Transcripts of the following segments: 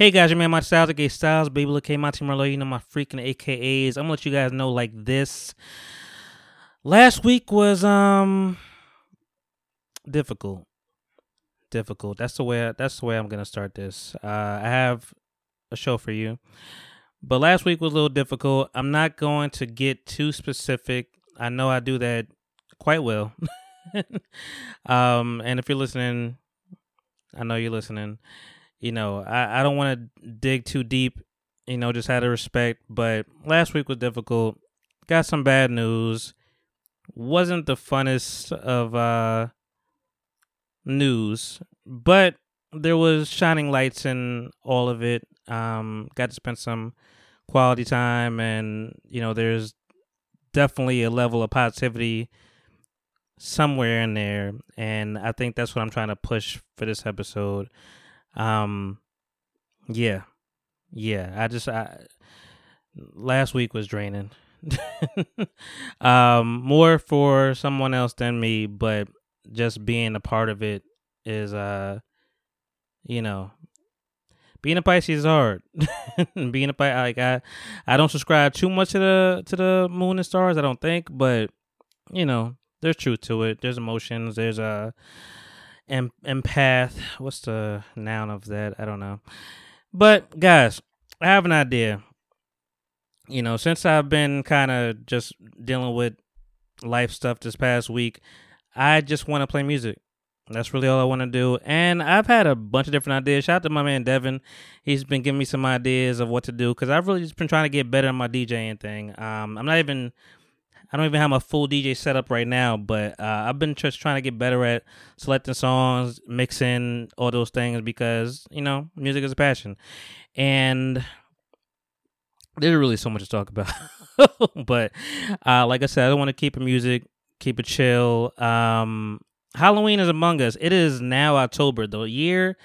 Hey guys, your man my Styles, aka Styles, Baby Look my team, Merlot, you know my freaking AKAs. I'm gonna let you guys know like this. Last week was um difficult. Difficult. That's the way that's the way I'm gonna start this. Uh I have a show for you. But last week was a little difficult. I'm not going to get too specific. I know I do that quite well. um and if you're listening, I know you're listening you know, I, I don't want to dig too deep, you know, just out of respect. But last week was difficult. Got some bad news. Wasn't the funnest of uh news, but there was shining lights in all of it. Um, got to spend some quality time, and you know, there's definitely a level of positivity somewhere in there, and I think that's what I'm trying to push for this episode. Um, yeah, yeah. I just I last week was draining. um, more for someone else than me, but just being a part of it is uh, you know, being a Pisces is hard. being a Pisces, like I, I don't subscribe too much to the to the moon and stars. I don't think, but you know, there's truth to it. There's emotions. There's a uh, em- empath. What's the noun of that? I don't know. But guys, I have an idea. You know, since I've been kind of just dealing with life stuff this past week, I just want to play music. That's really all I want to do. And I've had a bunch of different ideas. Shout out to my man Devin. He's been giving me some ideas of what to do because I've really just been trying to get better at my DJing thing. Um, I'm not even I don't even have my full DJ setup right now, but uh, I've been just trying to get better at selecting songs, mixing all those things because you know music is a passion, and there's really so much to talk about. but uh, like I said, I don't want to keep it music, keep it chill. Um, Halloween is among us. It is now October. The year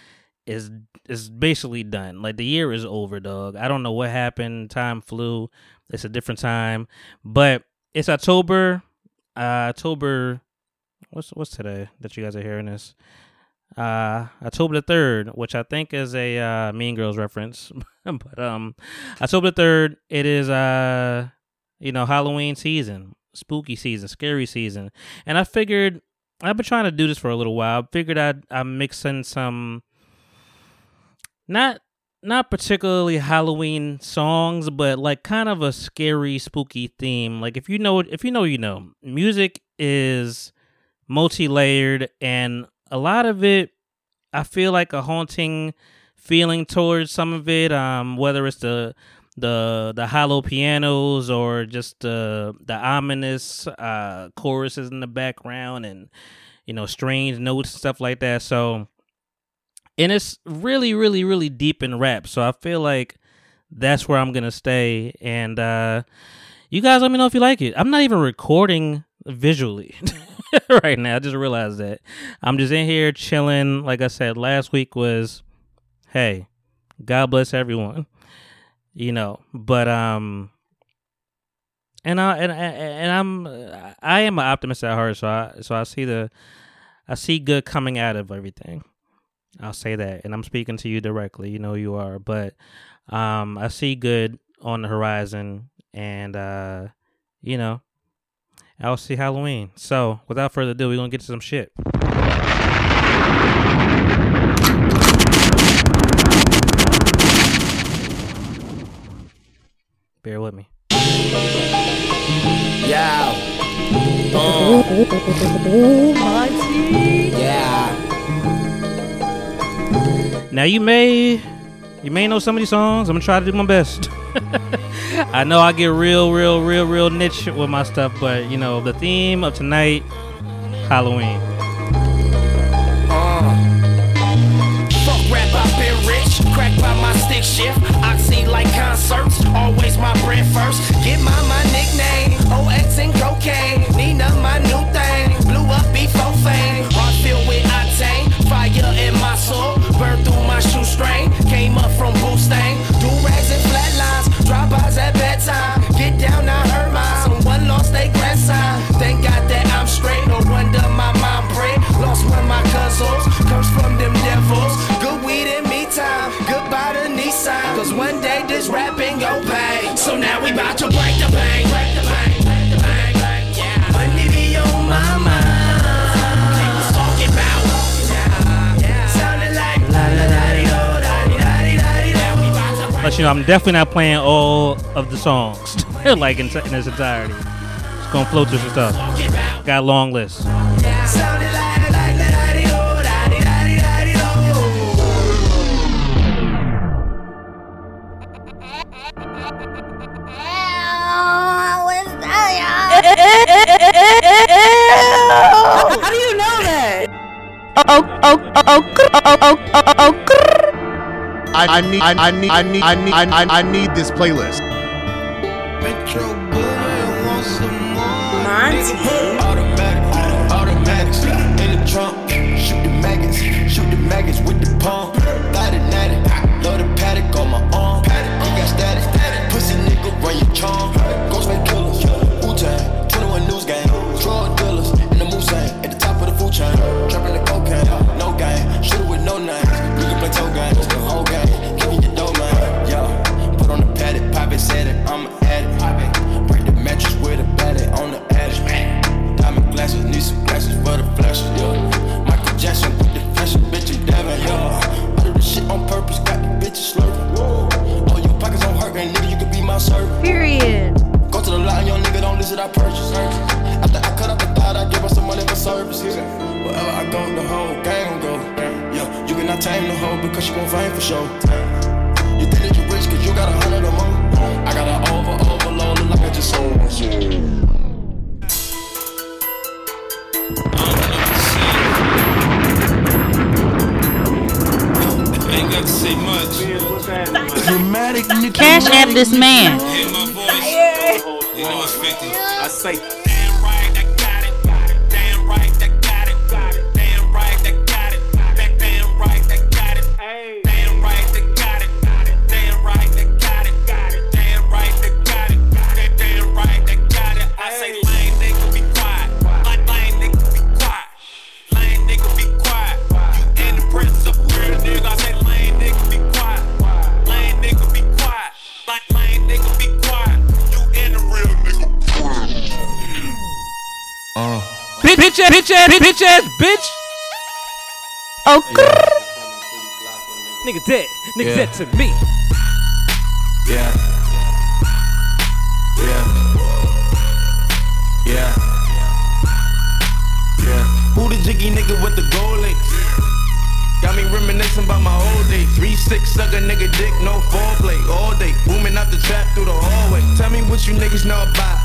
is is basically done. Like the year is over, dog. I don't know what happened. Time flew. It's a different time, but it's October. Uh, October. What's what's today that you guys are hearing this? Uh, October the third, which I think is a uh, Mean Girls reference. but um, October the third, it is uh, you know, Halloween season, spooky season, scary season, and I figured I've been trying to do this for a little while. I figured I'd I'm mixing some not not particularly Halloween songs, but like kind of a scary, spooky theme. Like if you know, if you know, you know, music is multi-layered, and a lot of it, I feel like a haunting feeling towards some of it. Um, whether it's the the the hollow pianos or just the the ominous uh choruses in the background and you know strange notes and stuff like that. So and it's really really really deep in rap so i feel like that's where i'm gonna stay and uh you guys let me know if you like it. I'm not even recording visually right now i just realized that. I'm just in here chilling. Like i said last week was hey god bless everyone you know but um and I and and I'm I am an optimist at heart, so I so I see the I see good coming out of everything. I'll say that, and I'm speaking to you directly. You know you are, but um, I see good on the horizon, and uh, you know, I'll see Halloween. So, without further ado, we're gonna get to some shit. Bear with me. Yeah. Oh. Yeah. Now you may you may know some of these songs. I'm gonna try to do my best. I know I get real, real, real, real niche with my stuff, but you know the theme of tonight, Halloween. Uh. By my stick shift. Like concerts, always my brand first. Get my strain. Came up from boosting, do rags and flat lines, drop eyes at bedtime. Get down, I hurt mine. Someone lost their grandson. Thank God that I'm straight. No wonder my mind pray. Lost one of my cousins, comes from them devils. Good weed and me time. Goodbye to Nissan. Cause one day this rapping go pay. So now we bout to break the bank. you know, I'm definitely not playing all of the songs, like in, in its entirety. It's gonna flow through some stuff. Got a long list. How do you know that? Oh, oh, oh, oh, oh, oh, oh, oh. I, need I, need I need I need I, I, I need this playlist. The hoe because she won't fame for sure. You think that you rich cause you got a hundred or more. I got an over, overload, look like I just sold my ain't got to say much. Dramatic. Cash app this man. Hear. You know it's 50. I say, Bitch, bitch ass, bitch ass, bitch ass, bitch. Oh, Nigga dead. Nigga Yeah. dead to me. Yeah. Yeah. Yeah. Yeah. Who the jiggy nigga with the gold links? Got me reminiscing about my old days. Three six sucker nigga dick, no foreplay. All day, booming out the trap through the hallway. Tell me what you niggas know about.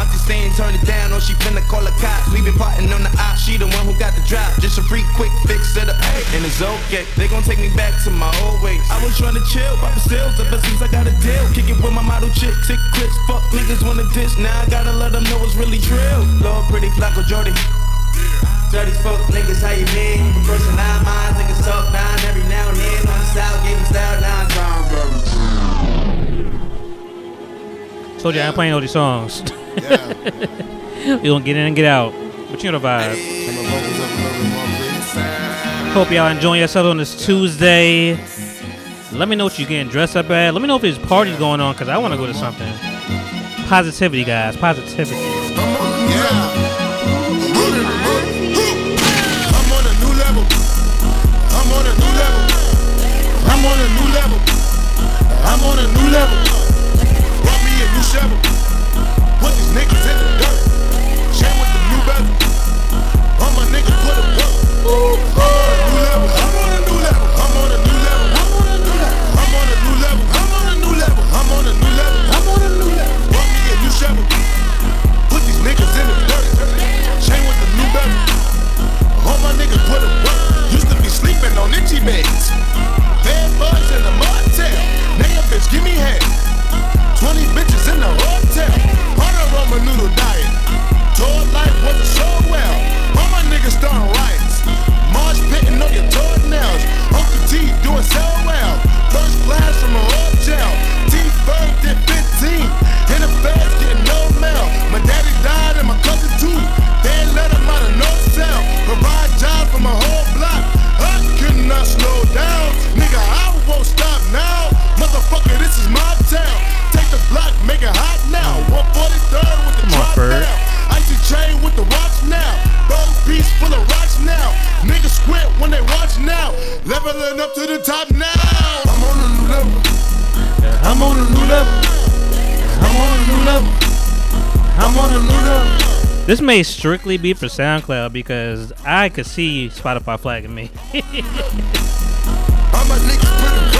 Auntie saying turn it down, or she finna call the cops. Been plotting on the op, she the one who got the drop. Just a free quick fix of the A, and it's okay. They gon' take me back to my old ways. I was trying to chill, pop the sales ever since I got a deal. Kick it with my model chick, tick clips, fuck niggas wanna diss. Now I gotta let them know it's really drill. Lord, pretty Flacco Jordy. Dirty folk niggas, how you? You person nine minds, niggas talk nine every now and then. On the give them style, nine time, Told you I ain't playing all these songs. we gonna get in and get out. But you know the vibe. Hope y'all enjoying yourselves on this Tuesday. Let me know what you're getting dressed up at. Let me know if there's parties going on because I want to go to something. Positivity, guys. Positivity. I'm on a new level. Brought me a new shovel. May strictly be for SoundCloud because I could see Spotify flagging me.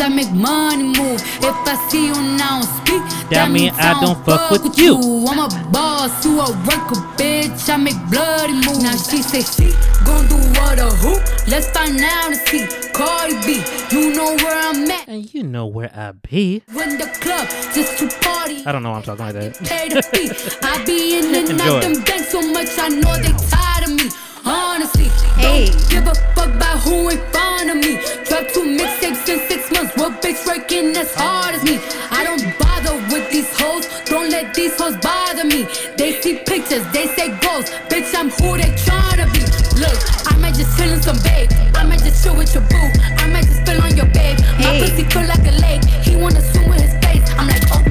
I make money move. If I see you now speak, That mean I don't fuck with you. I'm a boss, you a worker, bitch. I make bloody moves. Now she say she gon' do what a who? Let's find out and see. Cardi B, you know where I'm at. and you know where I be. When the club just to party. I don't know why I'm talking like that. Pay the fee. I be in and out them banks so much I know they tired of me. Honestly, Hey. don't give a fuck about who ain't fond of me. Drop two mixtapes in six months. What bitch working as hard as me? I don't bother with these hoes. Don't let these hoes bother me. They see pictures, they say goals. Bitch, I'm who they tryna be. Look, I might just chill in some babe. I might just chill with your boo. I might just spill on your babe. My Hey. pussy feel like a lake. He wanna swim with his face. I'm like, okay.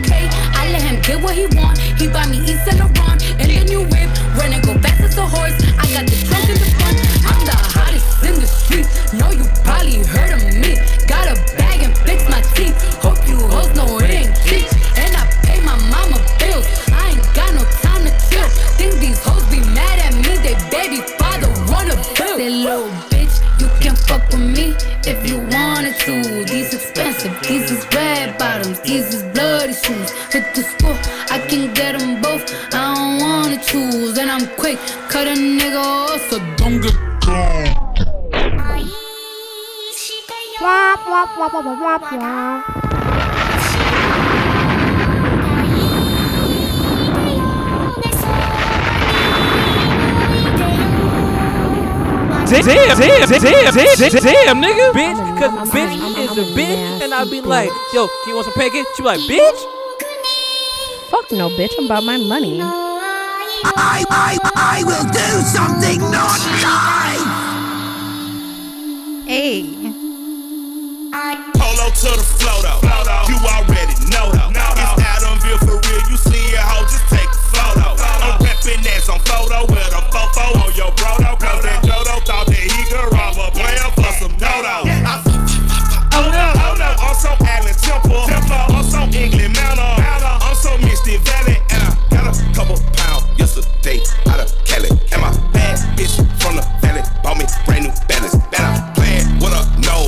Get what he want. He buy me Yves Saint Laurent and the new whip. When I go fast as a horse, I got the trunk in the front. I'm the hottest in the street. Know you probably heard of me. Got a bag and fix my teeth. Hope you hoes know it ain't cheap. And I pay my mama bills. I ain't got no time to chill. Think these hoes be mad at me. They baby father wanna bill. That little bitch, you can fuck with me if you wanted to. These expensive, these is red bottoms, these is bloody shoes. Hit the school, I can get them both. I don't wanna choose, and I'm quick, cut a nigga off, so don't get Damn, damn, damn, damn, damn, damn, nigga. bitch, cause bitch is a bitch, and I'll be like, yo, you want some pancakes? She be like, bitch. Fuck no, bitch. I'm about my money. I, I, I will do something not kind. Hey. Polo to the flow though. You already know though. It's Adamville for real. You see a hoe, just take a photo. I'm reppin' that on photo with a fofo on your bro though. Cause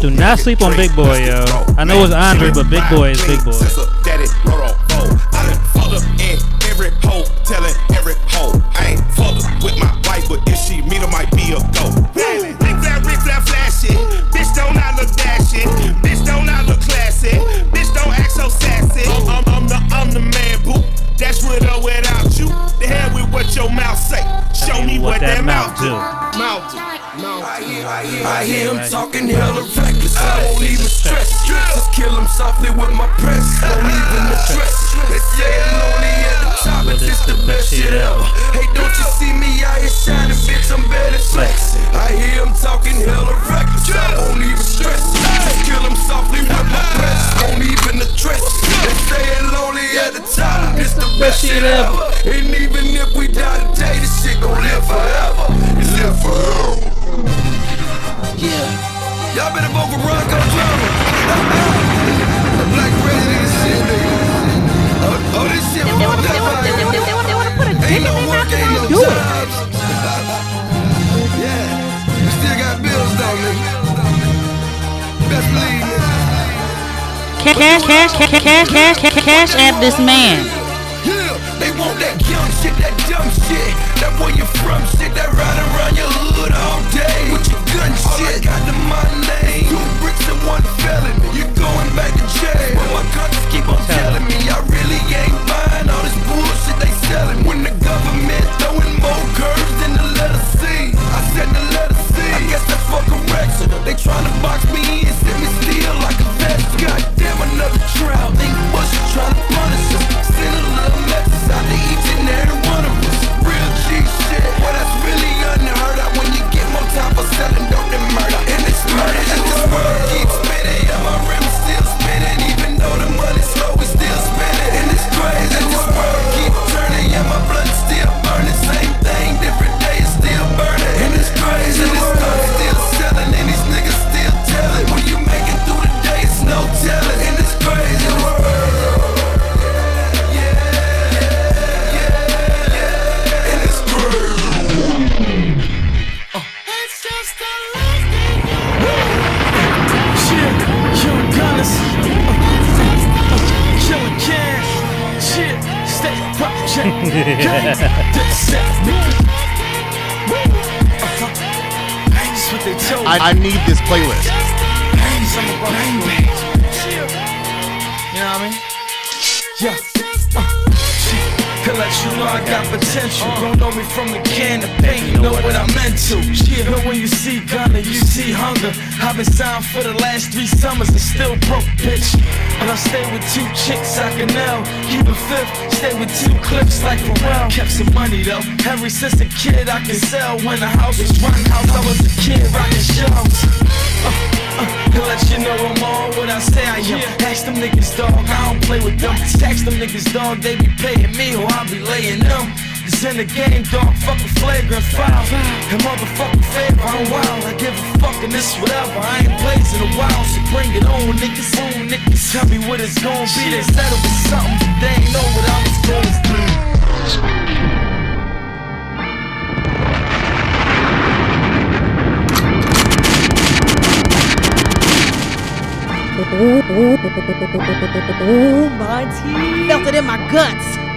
Do not sleep on Big Boi, yo. I know it's Andre, but Big Boi is Big Boi. That's with you. The hell with what your mouth say. Show me what, that mouth do. Do. I hear, him talking hella reckless. I won't even stress. Just kill him softly with my press. Won't even address. They say it lonely at the top, but it's the best shit ever. Hey, don't you see me out here shining, bitch? I'm better flexing. I hear him talking hella reckless. I won't even stress. Just kill him softly with my press. Won't even address. They say it lonely at the top, it's the best shit ever. And even if we die today, this shit gon' live forever. It live forever. Yeah. Y'all better vote for Bronco Drummer. the black president and shit, nigga. Oh, oh, this shit They want fucked to up out here. put a dick Ain't in no their work, mouth. ain't no Do it. jobs. yeah. We still got bills though, nigga. Best believe, nigga. Cash, cash, cash, cash, cash, cash, cash at this man. Yeah, they want that young shit, that dumb shit. That where you from shit, that ride I, I need this playlist. Something about name bags. You know what I mean? Yeah. Uh, to let you know I got potential. Don't know me from a can of paint, you know what I meant to. Yeah, know when you see Gunna, you see hunger. I've been signed for the last three summers and still broke, bitch. But I stay with two chicks I can now. Keep it fifth, stay with two clips like Pharrell. Kept some money though. Ever since a kid I can sell. When the house was run house, I was a kid rocking shelves. Uh, uh, to let you know I'm all what I say I am. Ask them niggas, dog, I don't play with them. Tax them niggas, dog, they be paying me or I be laying them. It's in the game, dog, fuck a flagrant foul. And motherfucking favor, I'm wild. I give a fuck and this whatever. I ain't blazing a while, so bring it on, niggas. On, niggas. Tell me what it's gonna be. They said it was something, but they ain't know what I was gonna do. Oh, my teeth. Felt it in my guts.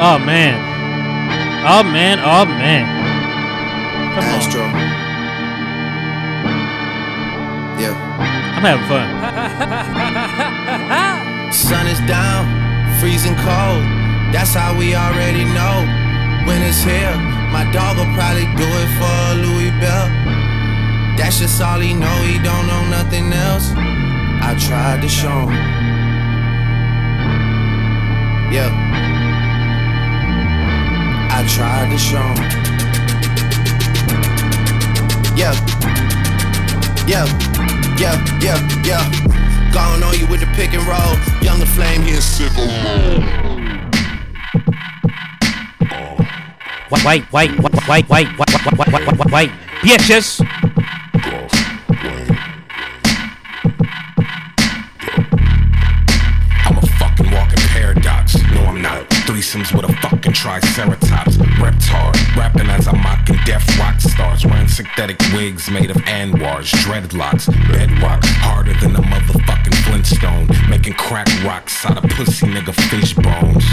Oh man. Oh man. Oh man. Come on. Astro. Yeah. I'm having fun. Sun is down, freezing cold. That's how we already know. When it's here, my dog will probably do it for Louis Bell. That's just all he know, he don't know nothing else. I tried to show him. Yeah. I tried to show him. Yeah. Yeah. Yeah, yeah, yeah. Gone on you with the pick and roll. Younger flame here, sickle. White, white, white, white, white, white, white, white, white, white, white, bitches. I'm a fucking walking paradox. No, I'm not. Threesomes with a fucking triceratops. Repped hard, rapping as I'm mocking deaf rock stars. Wearing synthetic wigs made of Anwar's, dreadlocks, bedrock. Harder than a motherfucking Flintstone. Making crack rocks out of pussy nigga fish bones.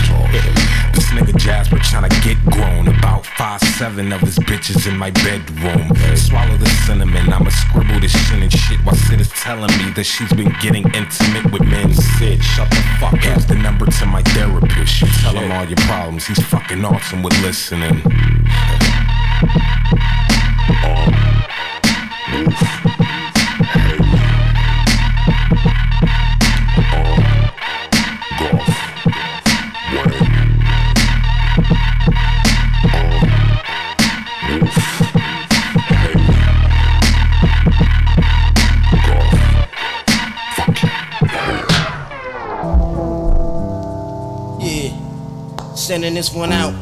This nigga Jasper tryna get grown. About five seven of his bitches in my bedroom. Swallow the cinnamon, I'ma scribble this shit and shit while Syd is telling me that she's been getting intimate with men. Syd, shut the fuck up. Here's the number to my therapist. You tell him all your problems. He's fucking awesome with listening. Sending this one out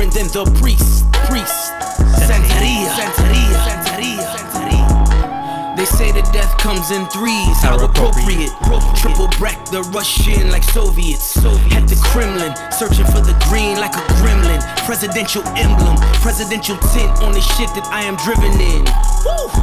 different than the priest. Priest. Santeria. Santeria. Santeria. Santeria. They say that death comes in threes. How appropriate. Triple break the Russian like Soviets. At the Kremlin, searching for the green like a gremlin. Presidential emblem, presidential tint on the shit that I am driven in. Woo!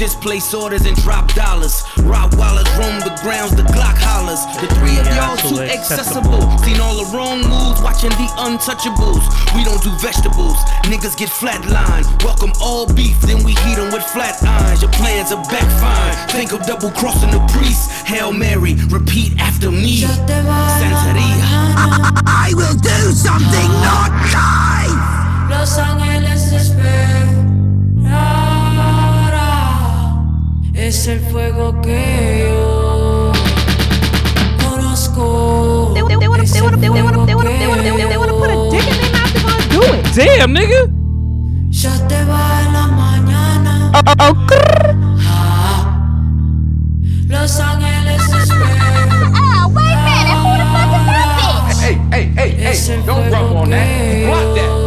I just place orders and drop dollars. Rottweilers roam the grounds, the Glock hollers. The three of y'all too too accessible. accessible. Seen all the wrong moves, watching the untouchables. We don't do vegetables, niggas get flatlined. Welcome all beef, then we heat 'em with flat irons. Your plans are backfired. Think of double crossing the priest. Hail Mary, repeat after me. Santeria. I will do something not die. Los ángeles esperan. Es el fuego que yo conozco. They, they, they wanna, they wanna, they wanna, they wanna, they wanna, they wanna, they wanna put a dick in their mouth. They wanna do it. Damn, nigga. Ya te va en la mañana. Oh, oh, grrr. Los ángeles esperan. Oh, wait a minute. Who the fuck is that bitch? Hey, hey, hey, hey, don't rub on that. You block that.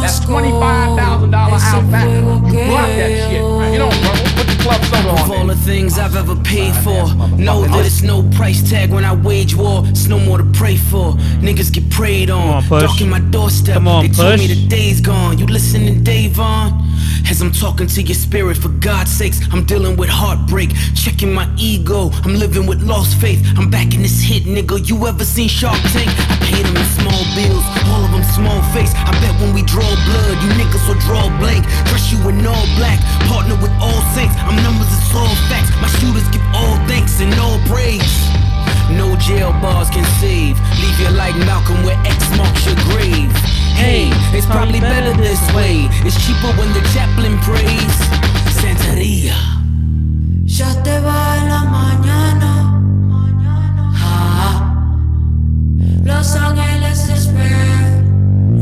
That's $25,000 alpaca. You block that shit. You don't rub. Put the club soda on Of all the things I've ever paid for, know that it's no price tag when I wage war. It's no more to pray for. Niggas get preyed on. on, Push. Darken my doorstep. Come on, they told me the day's gone. You listening, Davon? As I'm talking to your spirit, for God's sakes, I'm dealing with heartbreak. Checking my ego. I'm living with lost faith. I'm back in this hit, nigga. You ever seen Shark Tank? I paid them in small bills, all of them small face. I bet when we draw blood, you niggas will draw blank. Dress you in all black, partner with all saints. I'm numbers, it's all facts. My shooters give all thanks and all praise. No jail bars can save. Leave you like Malcolm where X marks your grave. Hey, it's probably better this way. It's cheaper when the chaplain prays. Santeria. Ya te va en la mañana. Ah. Los ángeles esperan.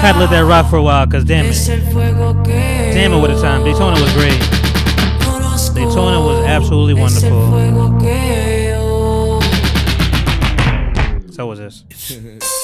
Had to let that rock for a while, cause damn it, el fuego que damn it, what a time. Daytona was great. Daytona was absolutely wonderful. fuego que yo So was this.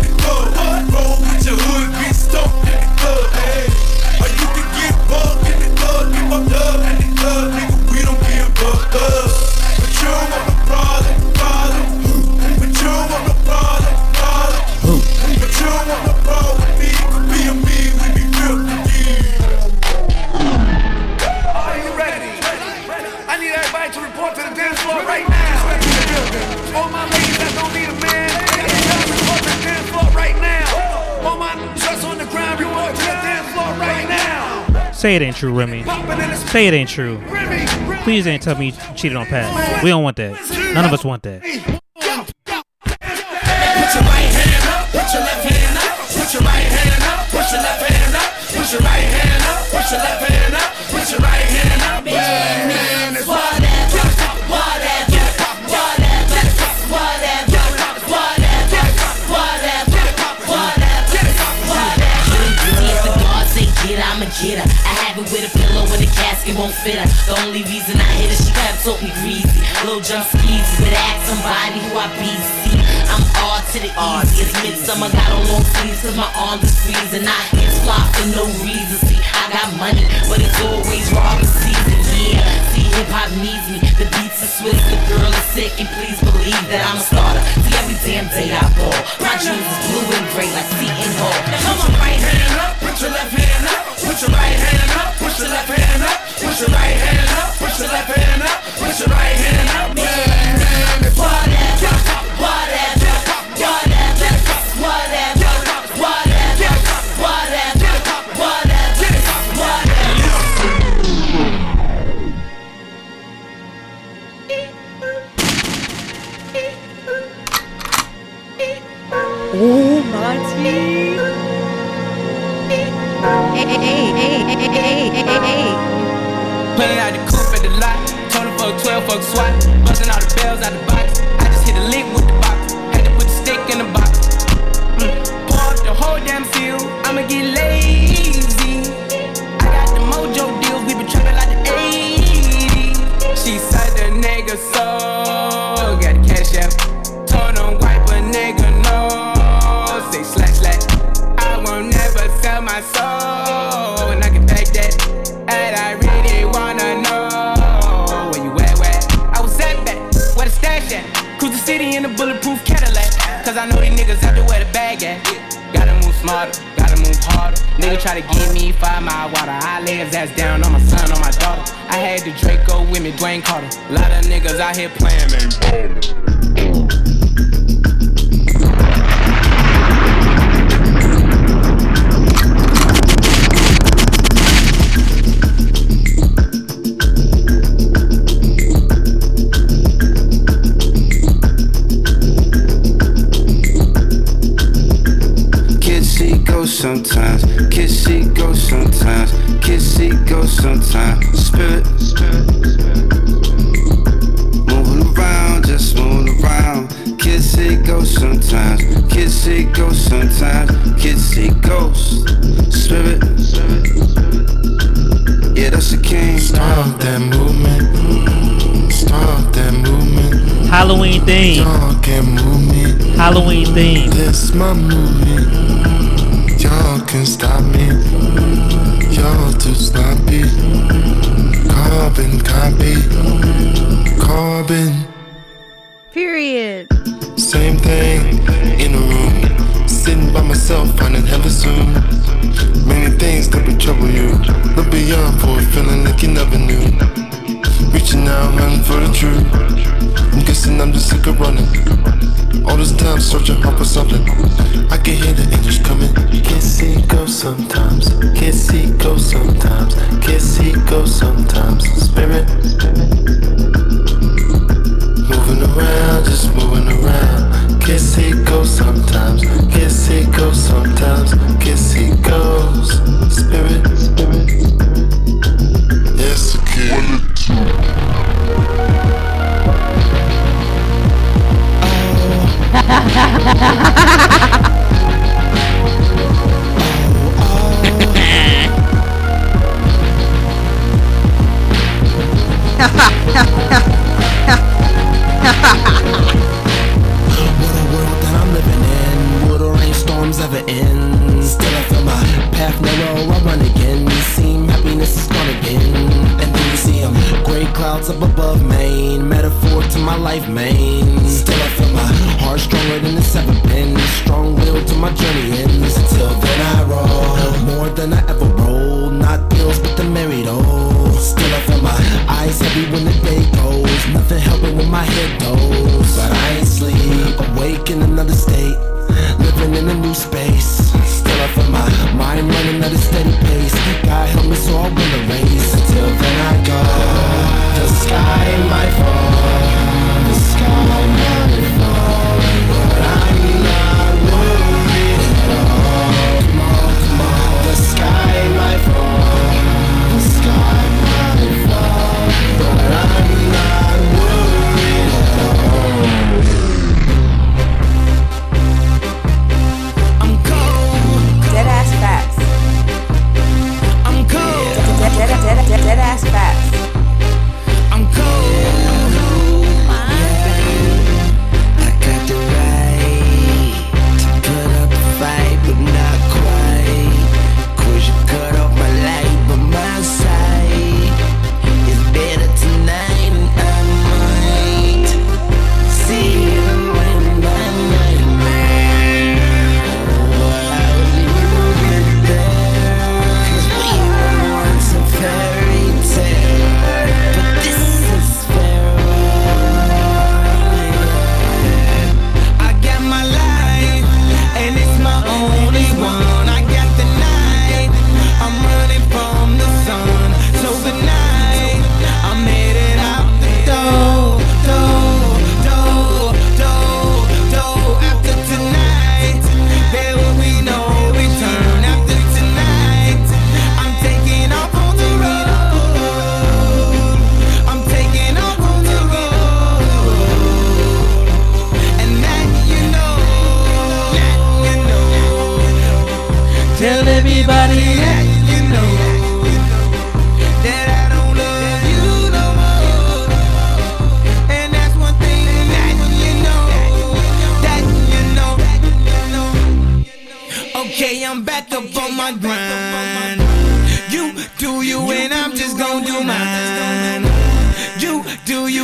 Say it ain't true, Remy. Say it ain't true. Please ain't tell me you cheated on Pat. We don't want that. None of us want that. Niggas out there where the bag at. Gotta move smarter, gotta move harder. Nigga try to give me five mile water. I lay his ass down on my son, on my daughter. I had the Draco with me, Dwayne Carter. Lot of niggas out here playing, man. Kids sometimes. Kids see go sometimes. Kiss see go sometimes. Spirit. Moving around, just moving around. Kiss see go sometimes. Kiss see go sometimes. Kids see ghosts. Spirit. Yeah, that's the king. Stop that movement. Stop that movement. Halloween theme. Y'all can't move me. Halloween theme. This my movement. Y'all can stop me. Y'all too sloppy. Carbon copy. Carbon. Period. Same thing in a room. Sitting by myself, finding hella soon. Many things that would trouble you. Look beyond for a feeling like you never knew. Reaching out, hunting for the truth. I'm guessing I'm just sick of running. All this time searching hard for something. I can hear the angels coming. Can't see go sometimes. Can't see go sometimes. Can't see go sometimes. Spirit. Moving around, just moving around. Can't see go sometimes. Can't see go sometimes. Can't see goes. Spirit. Spirit. Yes, okay. What ハハハハ!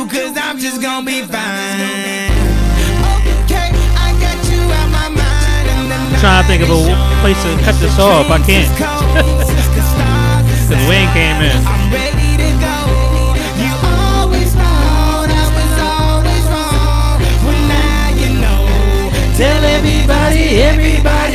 cause I'm just gonna be fine. Okay, I'm trying to think of a place to cut this off. I can't. Cause Wayne came in. Tell everybody, everybody.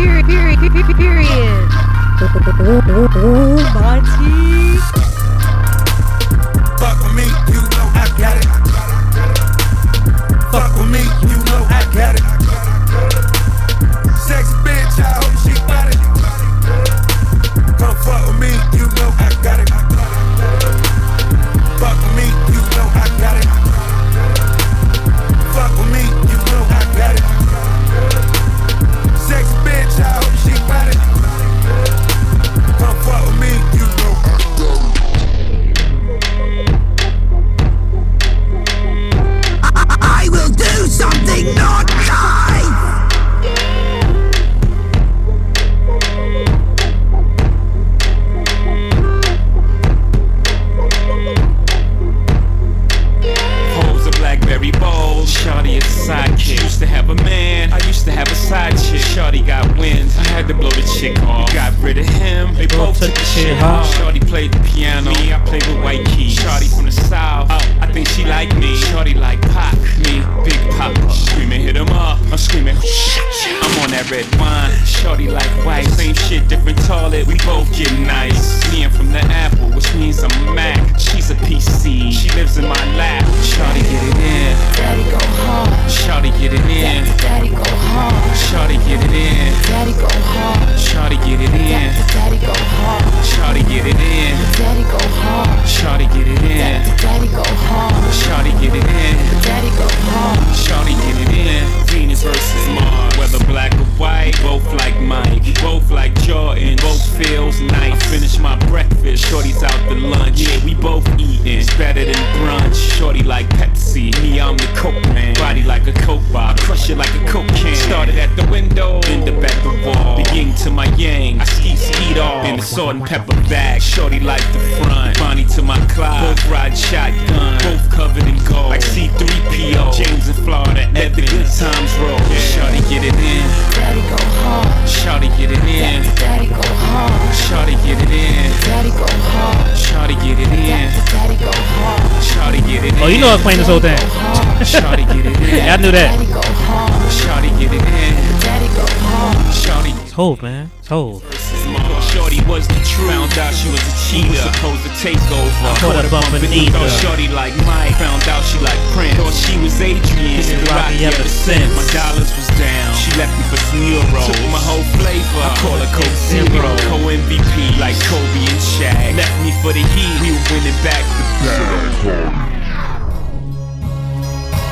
period, period, period, period. Monty. Fuck with me, you know I got it. Fuck with me, you know I Oh, you know I was playing this whole thing. Shawty get it in. yeah, I knew that. Shawty get it in. Shawty. It's Hove, man. It's Hove. Shorty was the truth. Found out she was a cheater. Was Supposed to take over. I caught her bumping Thought ether. Shorty like Mike. Found out she like Prince. Thought she was Adrian. Been Been rocky rocky ever ever since. since. My dollars was down. She left me for some euros. Took my whole flavor. I call her Coke Zero. Co MVP like Kobe and Shaq. Left me for the Heat. We were winning back the bag.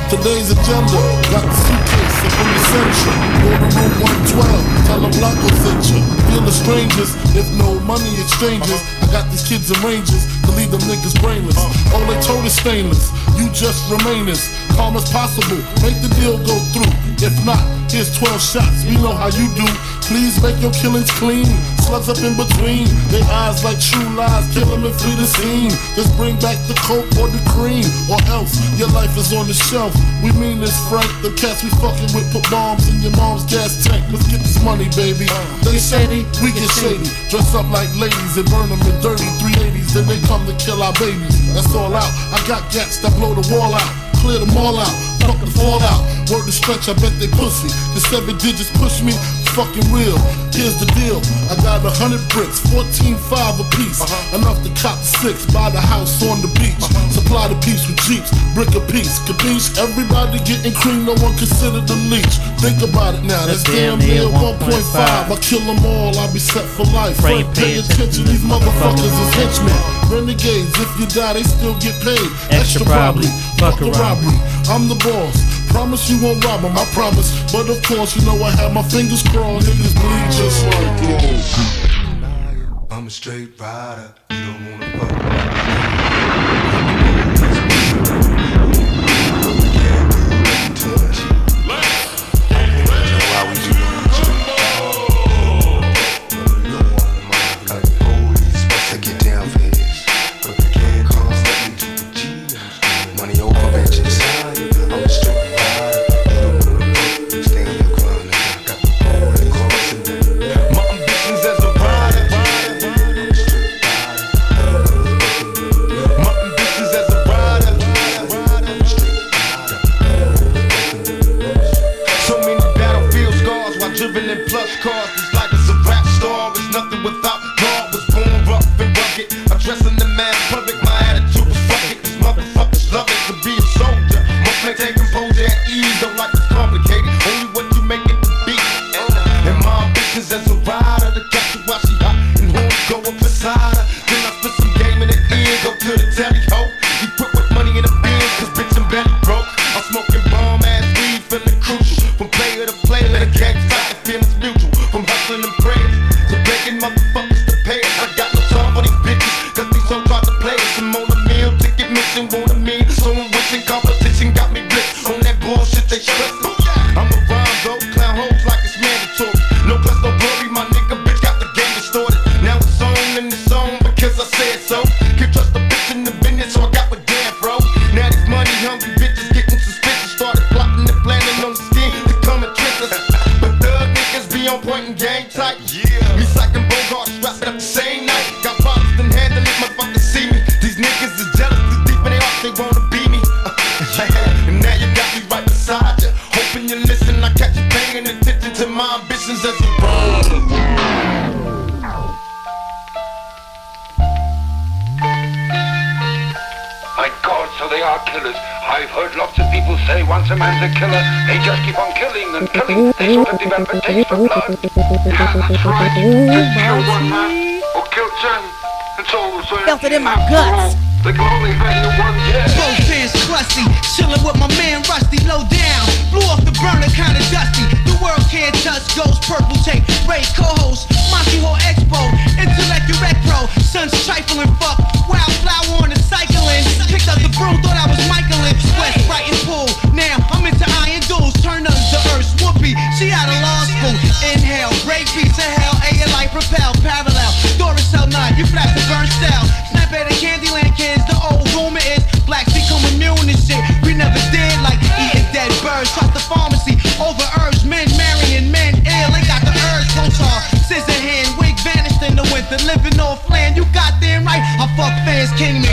Today's agenda got the suitcase up in the central. Go to room 112, tell them Blanco sent you. Feel the strangers, if no money exchanges. I got these kids in ranges leave them niggas brainless. All they told is stainless, you just remain as calm as possible. Make the deal go through. If not, here's 12 shots, we know how you do. Please make your killings clean. Slugs up in between, They eyes like true lies. Kill them and flee the scene. Just bring back the coke or the cream, or else your life is on the shelf. We mean this, Frank. The cats we fucking with put bombs in your mom's gas tank. Let's get this money, baby. They shady, we get shady. Dress up like ladies and burn them in dirty 380s. Then they come to kill our babies. That's all out. I got gats that blow the wall out. Clear them all out. Fuck the fallout. Word to stretch, I bet they pussy. The seven digits push me. Fucking real. Here's the deal. I got a hundred bricks, 14 five a piece. Enough to cop six, buy the house on the beach. Supply the piece with jeeps, brick a piece. Capiche? Everybody getting cream, no one considered the leech. Think about it now, that's damn near 1.5. I kill them all, I'll be set for life. Pray, Frank, pay pay attention, these motherfuckers is henchmen. Renegades, if you die, they still get paid. Extra probably. Fuck a robbery. I'm the boss. Promise you won't rob 'em, I promise. But of course, you know I have my fingers crossed. Niggas bleed just like gold. I'm a straight rider. You don't wanna fuck all the same. Felt it in my guts. all, They can only hang you one yeah. Both hands crusty, chillin' with my man Rusty, low down. Blew off the burner, kinda dusty. The world can't touch ghost, purple tape. Rae co-host, king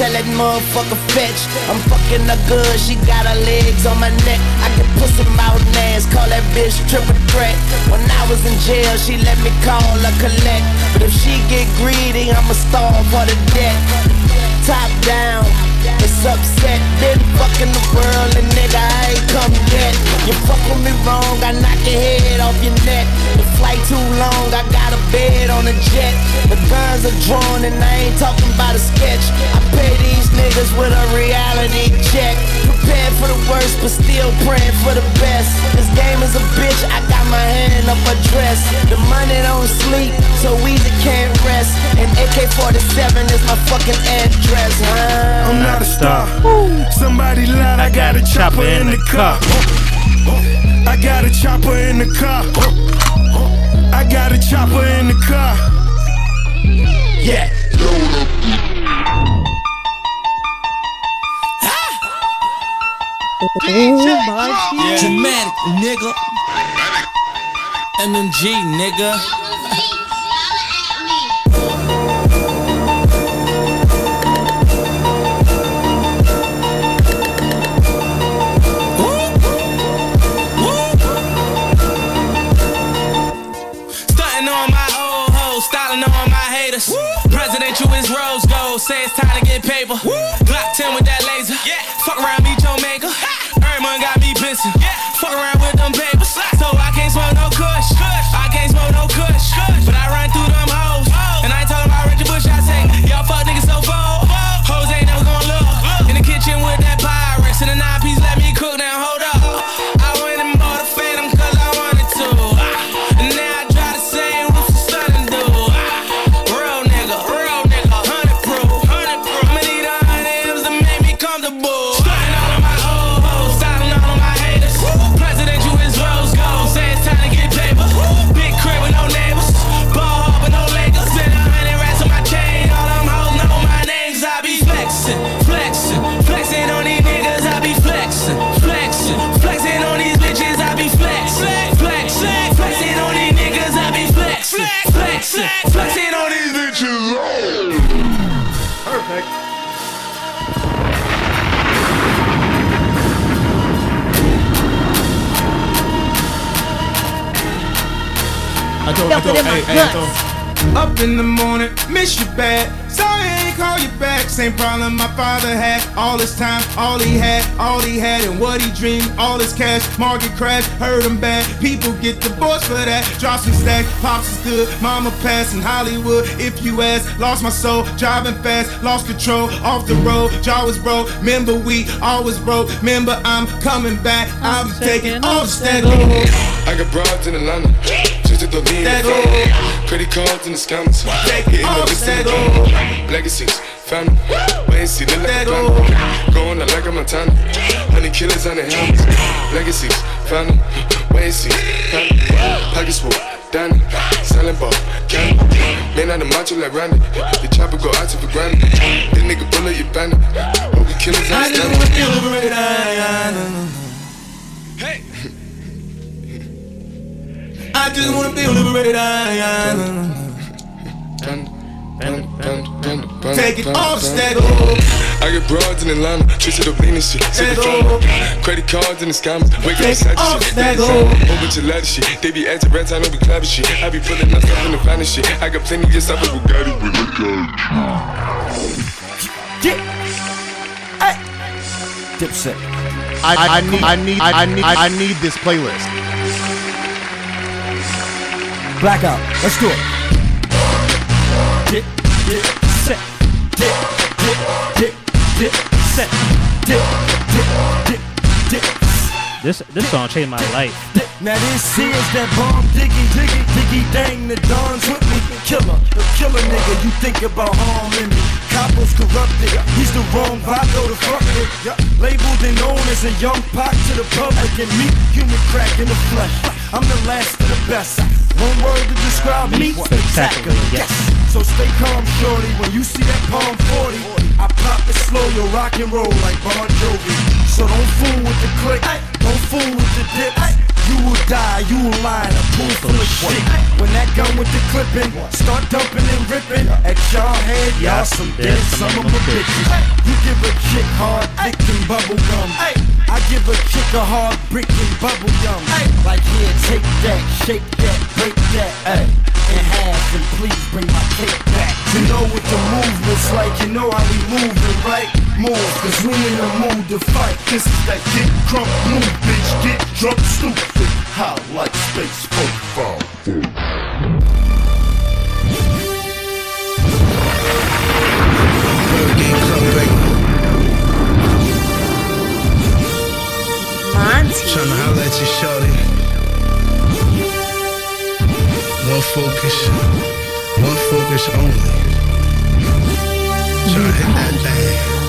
Tell that motherfucker fetch. I'm fucking her good, she got her legs on my neck. I can put some out names, call that bitch triple threat. When I was in jail, she let me call her collect. But if she get greedy, I'ma starve for the debt. Top down, it's upset. Been fucking the world and nigga, I ain't come yet. You fuck with me wrong, I knock your head off your neck. If flight too long, I got a bed on a jet. The guns are drawn and I ain't talking about a sketch. I pay these niggas with a reality check. Prepared for the worst, but still praying for the best. This game is a bitch, I got my hand up a dress. The money don't sleep, so easy can't rest. And AK-47 is my fucking address, huh? I'm not a star. Ooh. Somebody lied, I got a chopper in the car. I got a chopper in the car. I got a chopper in the car. Yeah. Oh my yeah. Dramatic, nigga. MMG, nigga. say it's time to get paper. Felt it in my guts. Up in the morning, miss you bad. Sorry I ain't call you back. Same problem my father had. All his time, all he had, all he had, and what he dreamed. All his cash, market crash, hurt him bad. People get divorced for that. Drop some stack, pops is good. Mama passed in Hollywood. If you ask, lost my soul, driving fast, lost control, off the road. Jaw was broke. Remember we always broke. Remember I'm coming back. I'm taking all the stack. I got broads in Atlanta. The. That old. Credit cards and the scammers. Hitting up the this that in Legacies, family. Wait and see, look like a plan. Going out like a Montana. Honey killers on the helmets. Legacies, family. Wait and see, family. Pockets full. Danny, selling ball, candy. Man out the macho like Randy. The chopper go out to for granted. This nigga bullet you bandit. It off, stack I get broads in Atlanta, twisted up lean and shit. Super Stack fun. Credit cards in the scammers. Wake up Take inside off, the shit. stack They up. Whole bunch of ladder shit. They be acting rats, I know we clapping shit. I be pulling up stuff in the finest shit. I got plenty just off of Bugatti with the Dipset. I, I, need I need I need I need this playlist. Blackout. Let's do it. Dip, dip, set. Dip, dip, dip, set. Dip, dip, dip, dip. This this song changed my life. Now this here's that bomb diggy, diggy, diggy, dang, the Don's with me. Killer, the killer nigga, you think about harming me. Capo's corrupted, he's the wrong vibe, though the fuck it. Yeah. Labeled and known as a young pop to the public and me, human crack in the flesh. I'm the last of the best. One word to describe me, spectacular, yes. So stay calm, shorty, when you see that palm 40. I pop it slow, you rock and roll like Bon Jovi. So don't fool with the click, don't fool with the dip. You will die, you will lie in a pool full of shit. When that gun with the clipping, start dumping and ripping at y'all head, y'all some dead some of my bitches. You give a chick hard dick and bubble gum. I give a chick a hard brick and bubble gum. Like here, take that, shake that, break that, ay. In half and please bring my cake back. You know what the movement's like, you know how we moving, right? Move, cause we in the mood to fight. This is that get crunk move, bitch, get drunk, stupid. How like space folk Tryna holler at you, shorty. One focus, one focus only. Tryna hit that thing.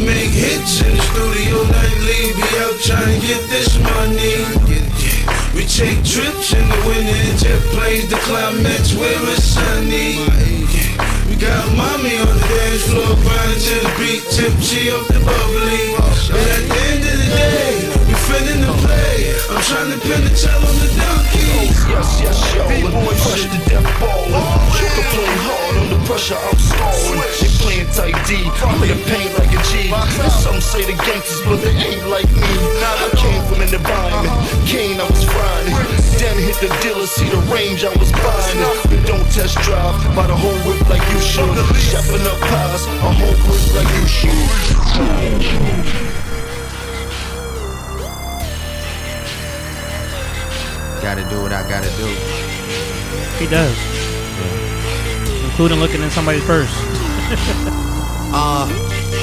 We make hits in the studio nightly. Be out trying to get this money. We take trips in the winter and jet planes to climax where it's sunny. We got mommy on the dance floor grinding to the beat, tipsy off the bubbly. Trying to pin the tail on the donkey. Yes, yes, yo, let me push the death ball. You can play hard under pressure, I'm stalling. They playing tight D, I play the pain like a G. And some say the gangsters, but they ain't like me. I came from an environment, Kane, I was grinding. Then hit the dealer, see the range I was buying. But don't test drive, by the whole whip like you should. Chefing up pies, a whole whip like you should. Gotta do what I gotta do. He does. Including looking in somebody's purse. Uh,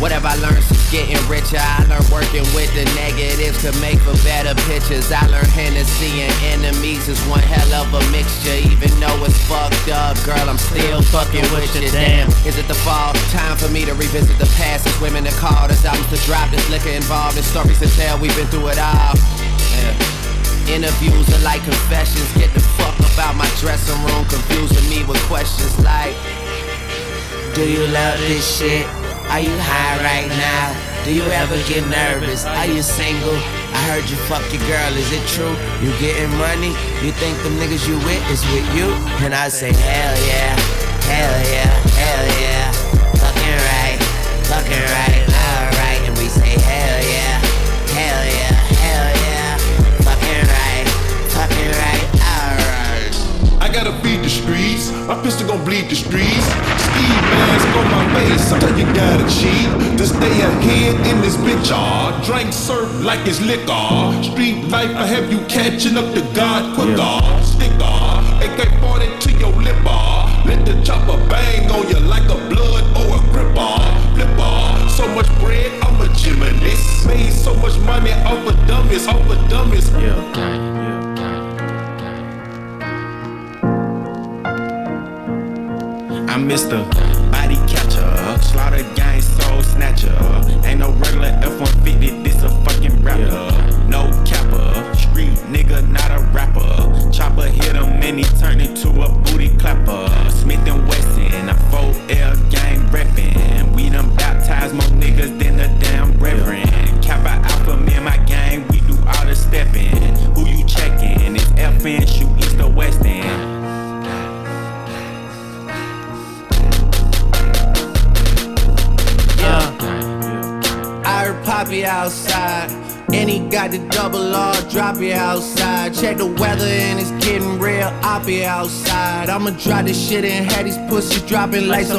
laughed. have I learned since getting richer, I learned working with the negatives to make for better pictures. I learned Hennessy and enemies is one hell of a mixture. Even though it's fucked up, girl, I'm still fucking with you. Damn, is it the fall? Time for me to revisit the past. It's women that call, there's albums to drop, there's liquor involved, there's stories to tell. We've been through it all. Yeah. Interviews are like confessions. Get the fuck about my dressing room, confusing me with questions like Do you love this shit? Are you high right now? Do you ever get nervous? Are you single? I heard you fuck your girl, is it true? You getting money? You think the niggas you with is with you? And I say, hell yeah, hell yeah, hell yeah. Fucking right, fucking right, gotta feed the streets. My pistol gon' bleed the streets. Ski mask on my face. Sometimes you gotta cheat to stay ahead in this bitch. Ah, drink serve like it's liquor. Street life, I have you catching up to God quicker. Sticker, AK-40 to your lip. ah. Let the chopper bang on you like a blood dropping like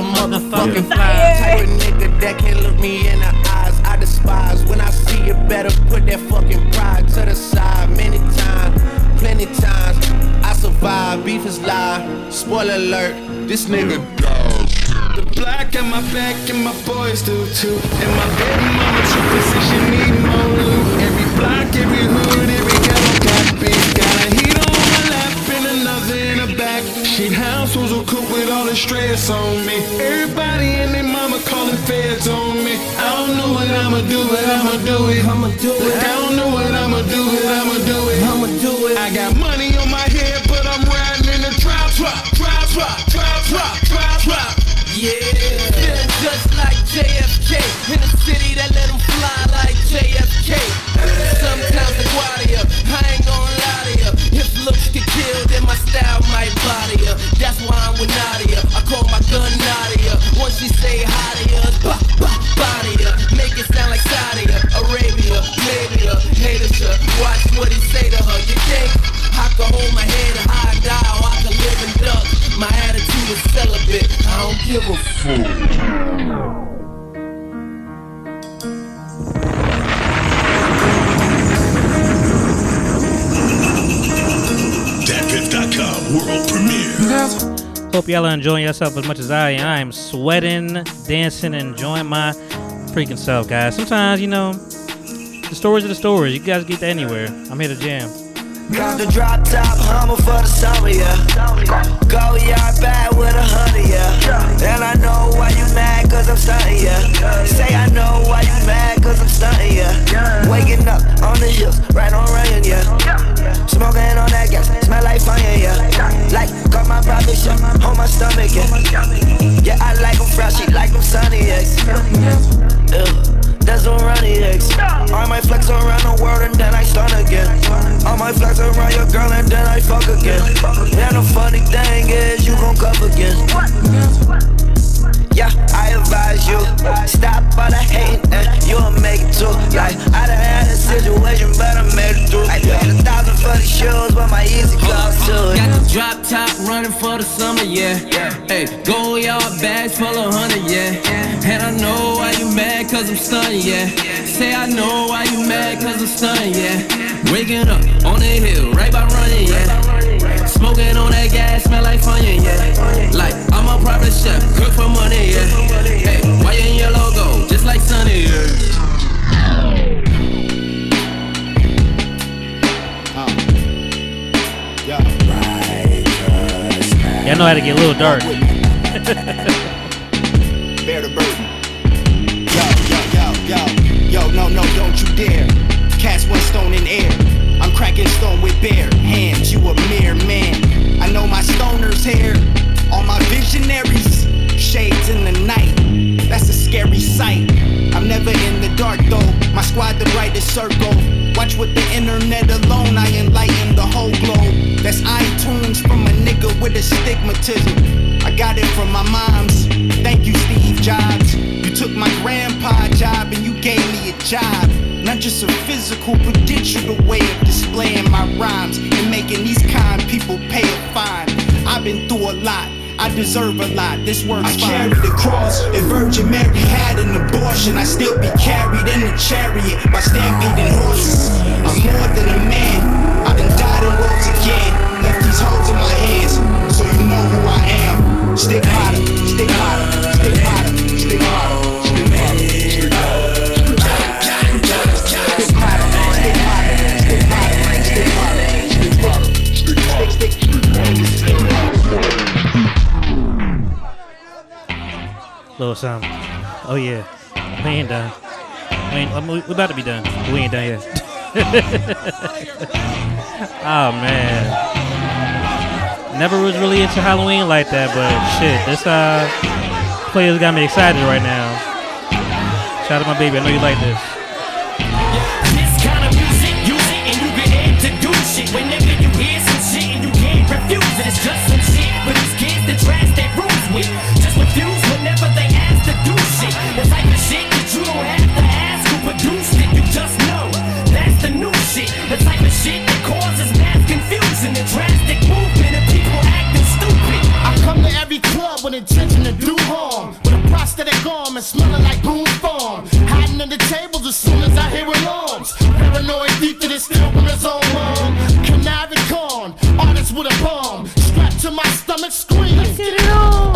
enjoying yourself as much as I am. I am sweating, dancing, enjoying my freaking self, guys. Sometimes, you know, the stories are the stories. You guys get anywhere. I'm here to jam. Got the drop top Hummer for the summer, yeah. Go yard bad with a hundred, yeah. And I know why you mad, cause I'm stunting, yeah. Say I know why you mad, cause I'm stunting, yeah. Waking up on the hills, right on rain, yeah. Smoking on that gas, smell like fire, yeah. Like, got my private shot on my stomach, yeah. Yeah, I like them fresh, she like them sunny, yeah. Ew. That's a runny X. I might flex around the world and then I stun again. I might flex around your girl and then I fuck again. And the funny thing is, you gon' cuff again. Yeah, I advise you stop all the hating and you'll make it too. Like I done had a situation, but I made it through. I paid a thousand for the shoes, but my easy cost too. Got the drop top running for the summer, yeah. Hey, go yard bags full of honey, yeah. And I know why you mad, cause I'm stunning, yeah. Say I know why you mad, cause I'm stunning, yeah. Waking up on the hill, right by running, yeah. Smoking on that gas, smell like fun, yeah. Like I'm a private chef, cook for money, yeah. Hey, white and yellow gold, just like Sunny, yeah. Y'all know how to get a little dark. Bear the burden. Yo, yo, yo, yo, yo, no, no, don't you dare. Cast one stone in air. Cracking stone with bare hands. You a mere man. I know my stoners here, all my visionaries, shades in the night. That's a scary sight. I'm never in the dark though. My squad the brightest circle. Watch with the internet alone, I enlighten the whole globe. That's iTunes from a nigga with astigmatism. I got it from my mom's. Thank you, Steve Jobs. You took my grandpa job and you gave me a job. Not just a physical, but digital way of displaying my rhymes and making these kind people pay a fine. I've been through a lot. I deserve a lot. This works I carried the cross. If Virgin Mary had an abortion, I'd still be carried in a chariot by stampeding horses. I'm more than a man. I done died and rose again. Left these holes in my hands, so you know who I am. Stick hotter, Something. Oh yeah, we ain't done. We ain't, I'm- about to be done. We ain't done yet. oh man, never was really into Halloween like that, but shit, this uh players got me excited right now. Shout out to my baby. I know you like this. This kind of music, use it and you introduced shit. Whenever you hear some shit and you can't refuse it, it's just some shit for these kids to trash their rooms with. Just refuse whenever they to do shit. The type of shit that you don't have to ask who produced it. You just know that's the new shit. The type of shit that causes mass confusion and drastic movement of people acting stupid. I come to every club with intention to do harm. With a prosthetic arm and smelling like Boone's Farm. Hiding under tables as soon as I hear alarms. Paranoid thief that is still from his own mom. Conniving con, artist with a bomb. Strapped to my stomach screaming.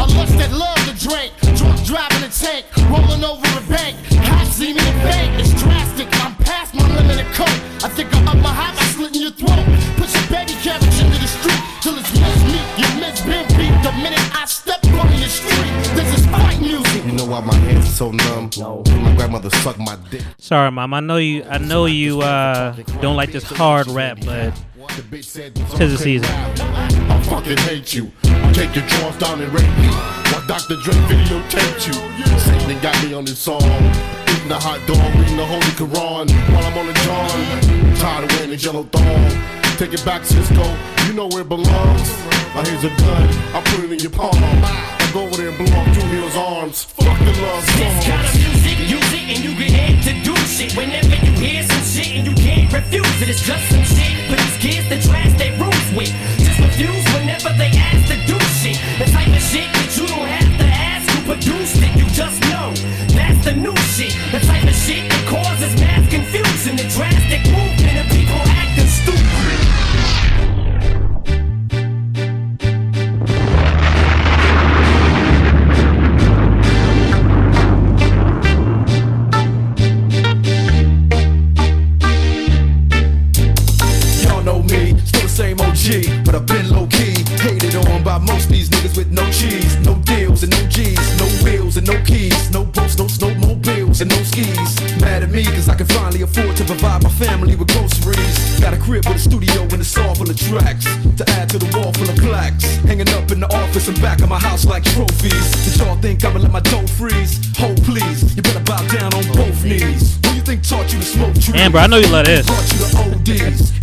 A lust that love to drink. Drunk driving tank. Rolling over a bank. Cops see me in bank. It's drastic. I'm past my limit of coke. I think I'm up my high by slitting your throat. Put your baby carriage into the street till it's mincemeat. You miss been beat the minute I step on your street. This is fight music. You know why my hands are so numb? No. My grandmother sucked my dick. Sorry, mom. I know you. I know you uh, don't like this hard rap, but tis the season. I fucking hate you. Take your drawers down and rape me. While Dr. Dre videotaped you. Satan got me on this song. Eating a hot dog, reading the Holy Quran while I'm on the John. Tired of wearing this yellow thong. Take it back, Cisco. You know where it belongs. Now here's a gun. I put it in your palm. I go over there and blow off Julia's arms. Fuck the love This kind of music, use it and you get introduced shit. Whenever you hear some shit and you can't refuse it, it's just some shit for these kids to trash their rooms with. Just refuse whenever they ask shit that you don't have to ask who produced it. You just know that's the new no cheese, no deals and no G's, no wheels and no keys, no boats, no snowmobiles and no skis. Mad at me cause I can finally afford to provide my family with groceries. Got a crib with a studio and a saw full of tracks to add to the wall full of plaques. Hanging up in the office and back of my house like trophies. Did y'all think I'ma let my dough freeze? Hold please, you better bow down on both knees. Who you think taught you to smoke trees? Amber, I know you love this. Taught you to ODs,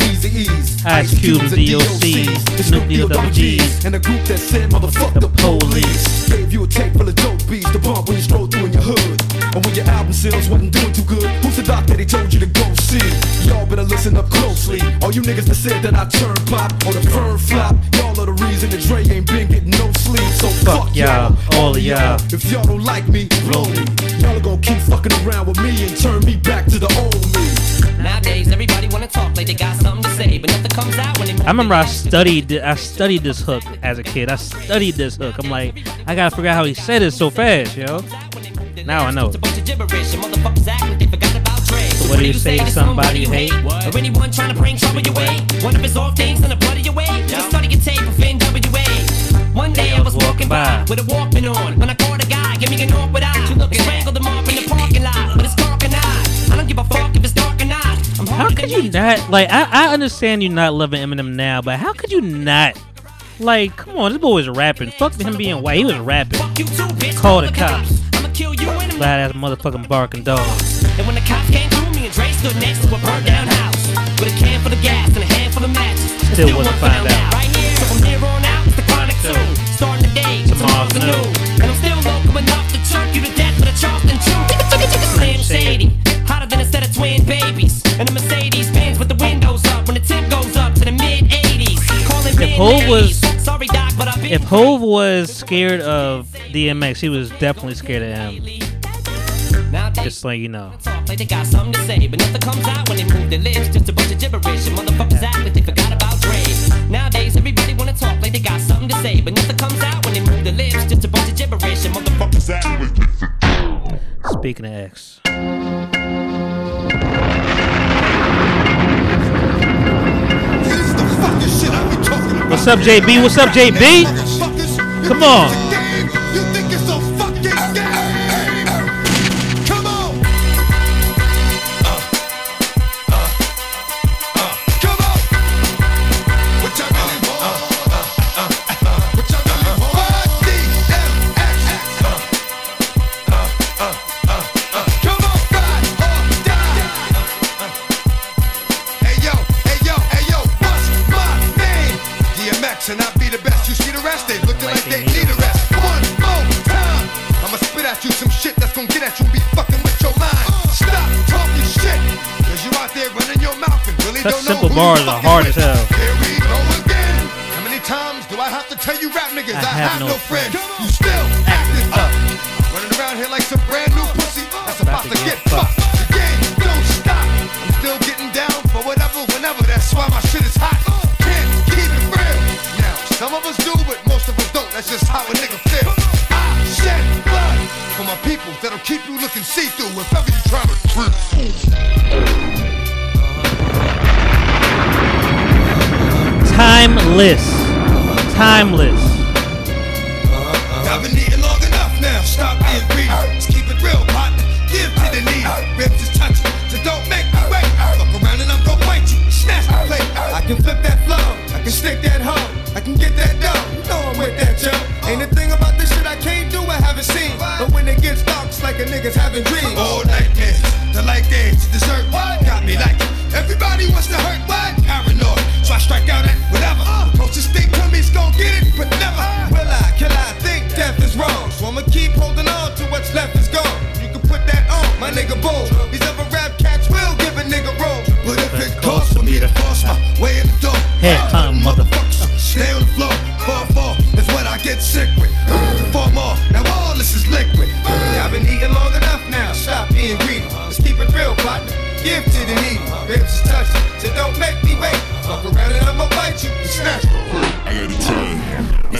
Easy E's, Ice Cube, DOC, Snoop D, double G's. and a group that said motherfuck the police. Gave you a tape full of dope beats to bump when you stroll through in your hood. And when your album sales wasn't doing too good, who's the doc that they told you to go see? Y'all better listen up closely. All you niggas that said that I turn pop or the firm flop, y'all are the reason that Dre ain't been getting no sleep. So fuck, y'all, all of y'all. If y'all don't like me, blow me. Y'all are gonna keep fucking around with me and turn me back to the old me. Nowadays, everybody wanna talk like they got something to say, but nothing comes out when they I remember I studied I studied this hook as a kid. I studied this hook. I'm like, I gotta figure out how he said it so fast, yo. Now I know. It's a bunch of gibberish and motherfuckers act like they forgot about Dre. So what do you say to somebody you hate? Or anyone trying to bring trouble your way? One of his off things in the blood of your way? Just study your tape of NWA. One day I was walking by with a Walkman on when I caught a guy, give me an awkward eye. Strangled him off How could you not like? I, I understand you not loving Eminem now, but how could you not? Like, come on, this boy was rapping. Fuck him being white. He was rapping. Call the cops. Loud ass motherfucking barking dog. And when the cops came through, me and Dre stood next to a burned down house with a can full of gas and a handful of matches. And Still wasn't found out. Right Hove was Sorry, Doc, but I've been if Hove was scared of DMX, he was definitely scared of him. Just like you know. like they got something to say, but nothing comes out when they move their lips. Just a bunch of gibberish, and motherfuckers act like they forgot about Dre. Nowadays, everybody wanna talk like they got something to say, but nothing comes out when they move their lips. Just a bunch of gibberish, and motherfuckers act like Speaking of X, what's up, JB? What's up, JB? Come on.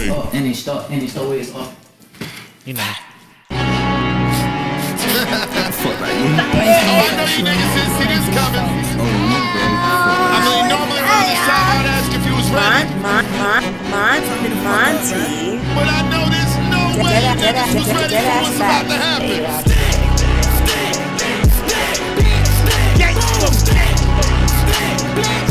Hey. And they start, and they start where it's up. You know. Fuck right. Oh, I know you niggas didn't see this coming. I mean, normally around this time I'd ask if you was ready. Monty. But I know there's no way you niggas was ready for what's about to happen. If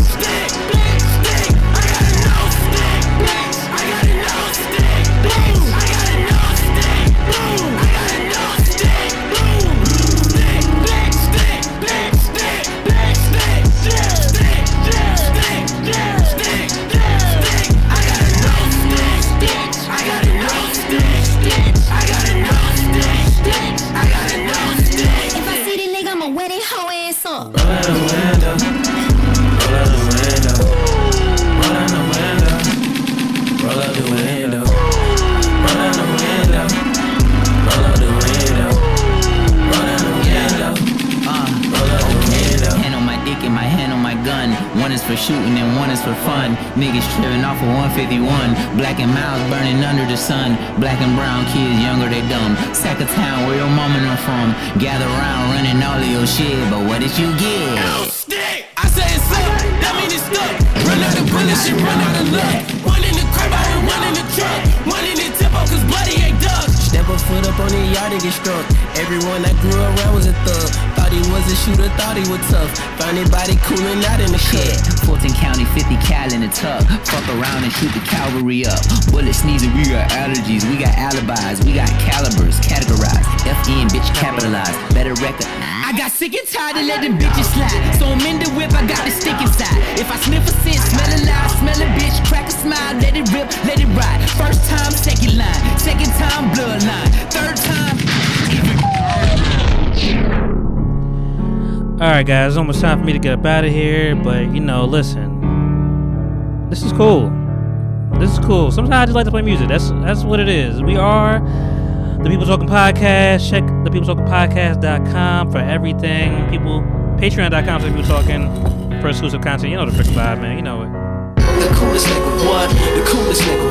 for shooting and one is for fun. Niggas tripping off of 151. Black and miles burning under the sun. Black and brown kids younger, they dumb. Sack of town where your mama them from. Gather around running all of your shit, but what did you get? Stick. I say it's up, that mean it's stuck. Run out of bullets, shit run out of luck. A foot up on the yard to get struck. Everyone I grew around was a thug. Thought he was a shooter, thought he was tough. Found anybody cooling out in the. Yeah, Fulton County, 50 cal in the tuck. Fuck around and shoot the cavalry up. Bullet sneezing, we got allergies, we got alibis, we got calibers, categorized. FN, bitch, capitalized. Better record. I got sick and tired of letting bitches slide. So I'm in the whip, I got the stick inside. If I sniff a scent, smell it loud, smell a bitch, crack a smile, let it rip, let it ride. First time, second line. Second time, bloodline. Third time. All right, guys, almost time for me to get up out of here. But you know, listen, this is cool. This is cool. Sometimes I just like to play music. That's that's what it is. We are the People Talking Podcast. Check the People Talking Podcast.com for everything. People Patreon.com for People Talking for exclusive content. You know the freaking vibe, man. You know it. The coolest nigga what? The coolest nigga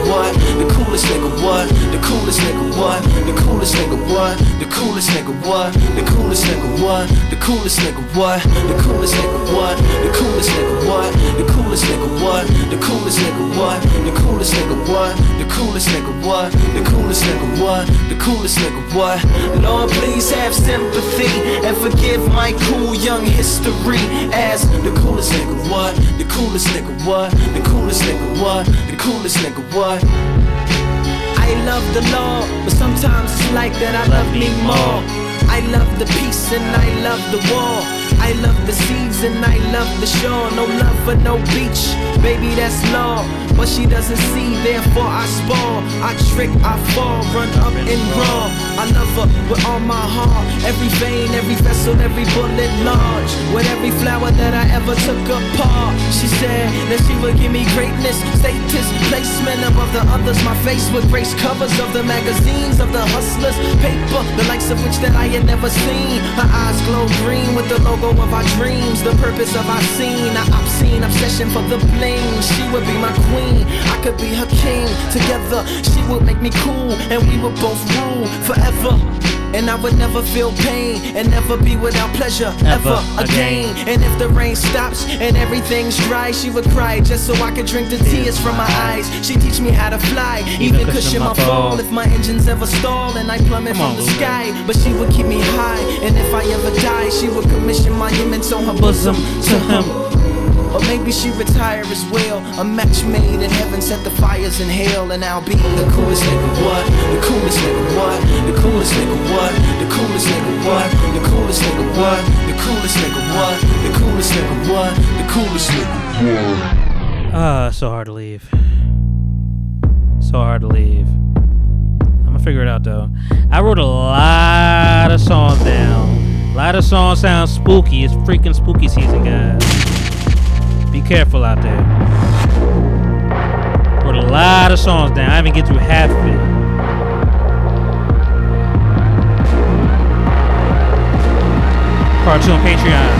coolest nigga what? The coolest nigga what? The coolest nigga what? The coolest nigga what? The coolest nigga what? The coolest nigga what? The coolest nigga what? The coolest nigga what? The coolest nigga what? The coolest nigga what? The coolest nigga what? The coolest nigga what? The coolest nigga what? The coolest nigga what? Lord, please have sympathy and forgive my cool young history as the coolest nigga what? The coolest nigga what? The coolest nigga what? The coolest nigga what? I love the law, but sometimes it's like that I love me more. I love the peace and I love the war. I love the seas and I love the shore. No love for no beach, baby, that's law. But she doesn't see, therefore I spoil. I trick, I fall, run up and raw. I love her with all my heart. Every vein, every vessel, every bullet large. With every flower that I ever took apart. She said that she would give me greatness, status, placement above the others. My face with grace covers of the magazines of the hustlers. Paper, the likes of which that I had never seen. Her eyes glow green with the logo of our dreams. The purpose of our scene, our obscene obsession for the bling. She would be my queen, I could be her king. Together, she would make me cool, and we would both rule forever. And I would never feel pain and never be without pleasure ever, again. And if the rain stops and everything's dry, she would cry just so I could drink the tears from my eyes. She teach me how to fly, even cushion my fall if my engines ever stall and I plummet Come on, from the sky. But she would keep me high, and if I ever die, she would commission my monuments on her bosom to him. Or maybe she retire as well. A match made in heaven, set the fires in hell, and I'll be the coolest nigga what? The coolest nigga what? The coolest nigga what? The coolest nigga what? The coolest nigga what? The coolest nigga what? The coolest nigga what? The coolest nigga? Ah, so hard to leave. So hard to leave. I'm gonna figure it out though. I wrote a lot of songs down. A lot of songs sound spooky. It's freaking spooky season, guys. Be careful out there. Put a lot of songs down. I haven't get through half of it. Part two on Patreon.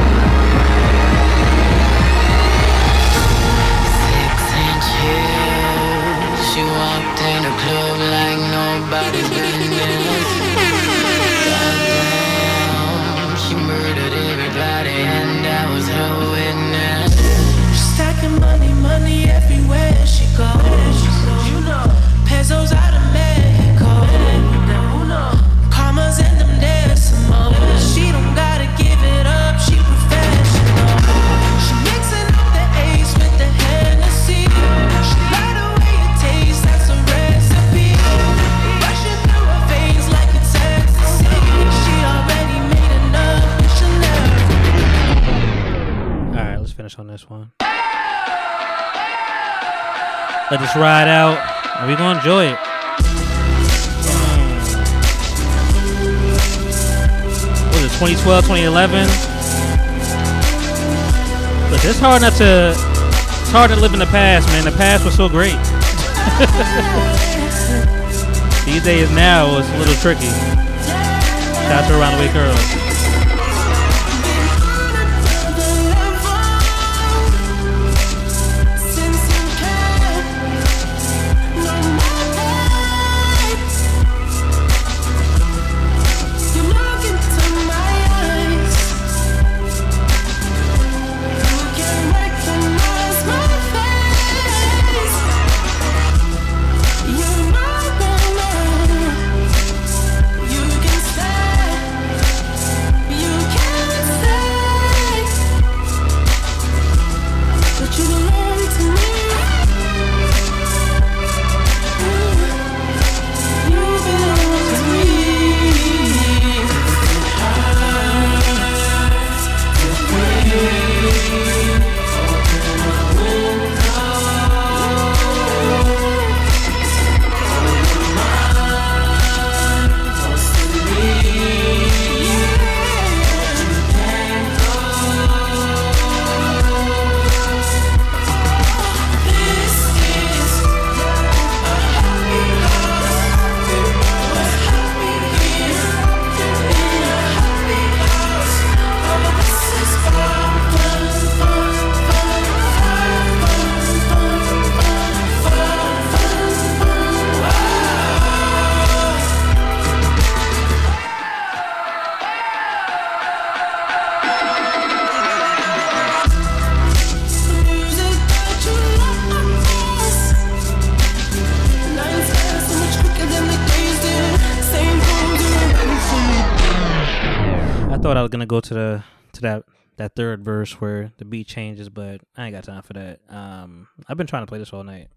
This ride out, and we're gonna enjoy it. Was it 2012, 2011? Look, it's hard not to. It's hard to live in the past, man. The past was so great. These days now it's a little tricky. Shout out to Around the Way Girls. Go to the to that that third verse where the beat changes, but I ain't got time for that. Um, I've been trying to play this all night.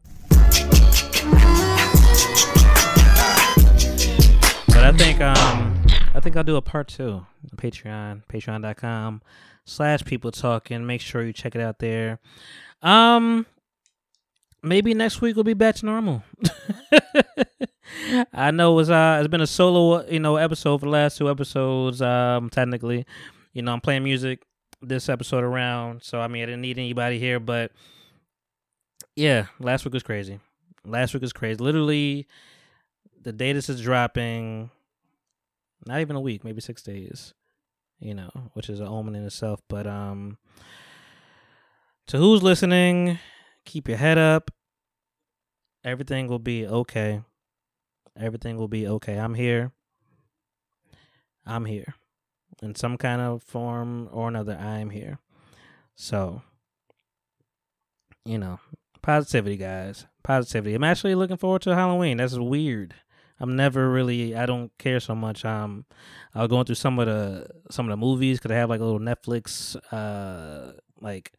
But I think um I think I'll do a part two. Patreon, patreon.com slash people talking. Make sure you check it out there. Um maybe next week we'll be back to normal. I know it's uh it's been a solo you know episode for the last two episodes. Um technically. You know, I'm playing music this episode around, so I mean I didn't need anybody here, but yeah, last week was crazy. Last week was crazy. Literally the day this is dropping, not even a week, maybe six days. You know, which is an omen in itself. But um to who's listening, keep your head up. Everything will be okay. Everything will be okay. I'm here. I'm here. In some kind of form or another, I am here. So, you know, positivity, guys. Positivity. I'm actually looking forward to Halloween. That's weird. I'm never really. I don't care so much. Um, I was going through some of the some of the movies because I have like a little Netflix, uh, like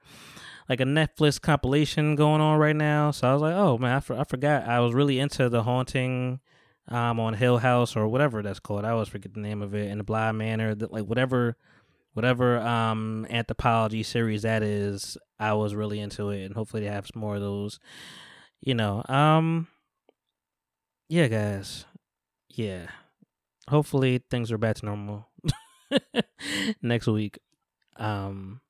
like a Netflix compilation going on right now. So I was like, oh man, I, for, I forgot. I was really into the haunting, um, on Hill House or whatever that's called. I always forget the name of it. And the Bly Manor, the, like whatever, whatever um anthropology series that is. I was really into it, and hopefully they have some more of those. You know, um, yeah, guys, yeah. Hopefully things are back to normal next week. Um,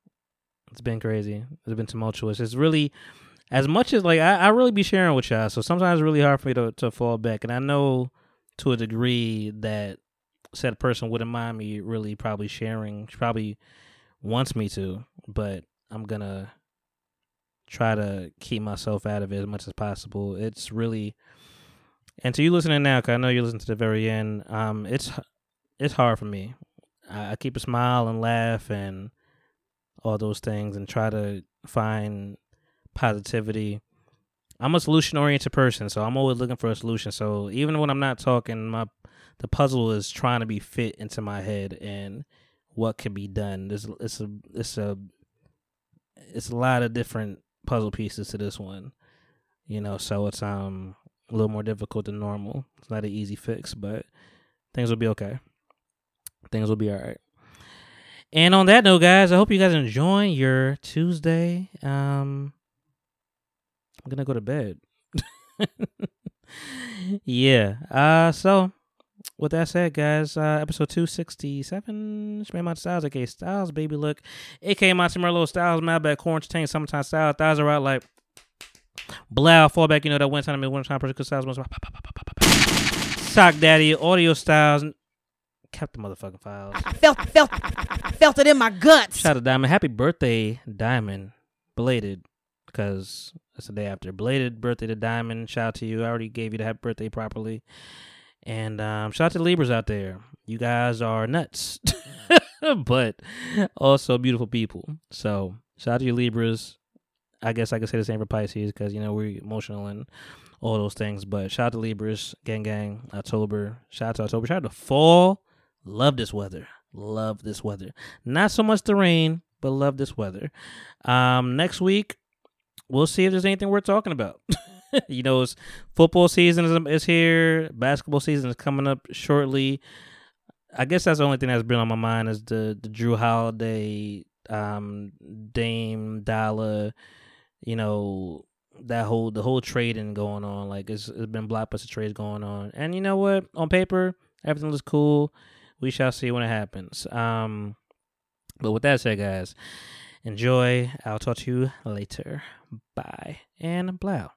it's been crazy. It's been tumultuous. It's really as much as like I, I really be sharing with y'all. So sometimes it's really hard for me to to fall back, and I know to a degree that said person wouldn't mind me really probably sharing. She probably wants me to, but I'm gonna try to keep myself out of it as much as possible. It's really and to you listening now, cause I know you listen to the very end. Um, it's it's hard for me. I, I keep a smile and laugh and all those things, and try to find positivity. I'm a solution oriented person, so I'm always looking for a solution. So even when I'm not talking, my the puzzle is trying to be fit into my head and what can be done. There's it's a it's a it's a lot of different puzzle pieces to this one. You know, so it's um a little more difficult than normal. It's not an easy fix, but things will be okay. Things will be all right. And on that note, guys, I hope you guys enjoy your Tuesday. Um, I'm gonna go to bed. yeah. Uh, so with that said, guys, uh, episode two sixty seven. Shman Styles, aka Styles, baby look, aka Monty Merlot Styles, Malbec, Quarantine, Summertime Style, thighs are out like Blau, fallback, you know, that one time, one time, person, styles, Sock Daddy, Audio Styles, kept the motherfucking files. I felt, felt, felt it in my guts. Shout out to Diamond. Happy birthday, Diamond. Belated, because it's the day after. Belated birthday to Diamond. Shout out to you. I already gave you the happy birthday properly. And um, shout out to Libras out there. You guys are nuts, but also beautiful people. So shout out to you Libras. I guess I could say the same for Pisces because you know we're emotional and all those things. But shout out to Libras, gang gang, October. Shout out to October. Shout out to fall. Love this weather. Love this weather. Not so much the rain, but love this weather. Um, next week we'll see if there's anything we're talking about. you know, football season is, is here. Basketball season is coming up shortly. I guess that's the only thing that's been on my mind is the the Jrue Holiday, um, Dame Dollar you know that whole the whole trading going on. Like it's it's been blockbuster trades going on, and you know what? On paper, everything looks cool. We shall see when it happens. Um, but with that said, guys, enjoy. I'll talk to you later. Bye and blow.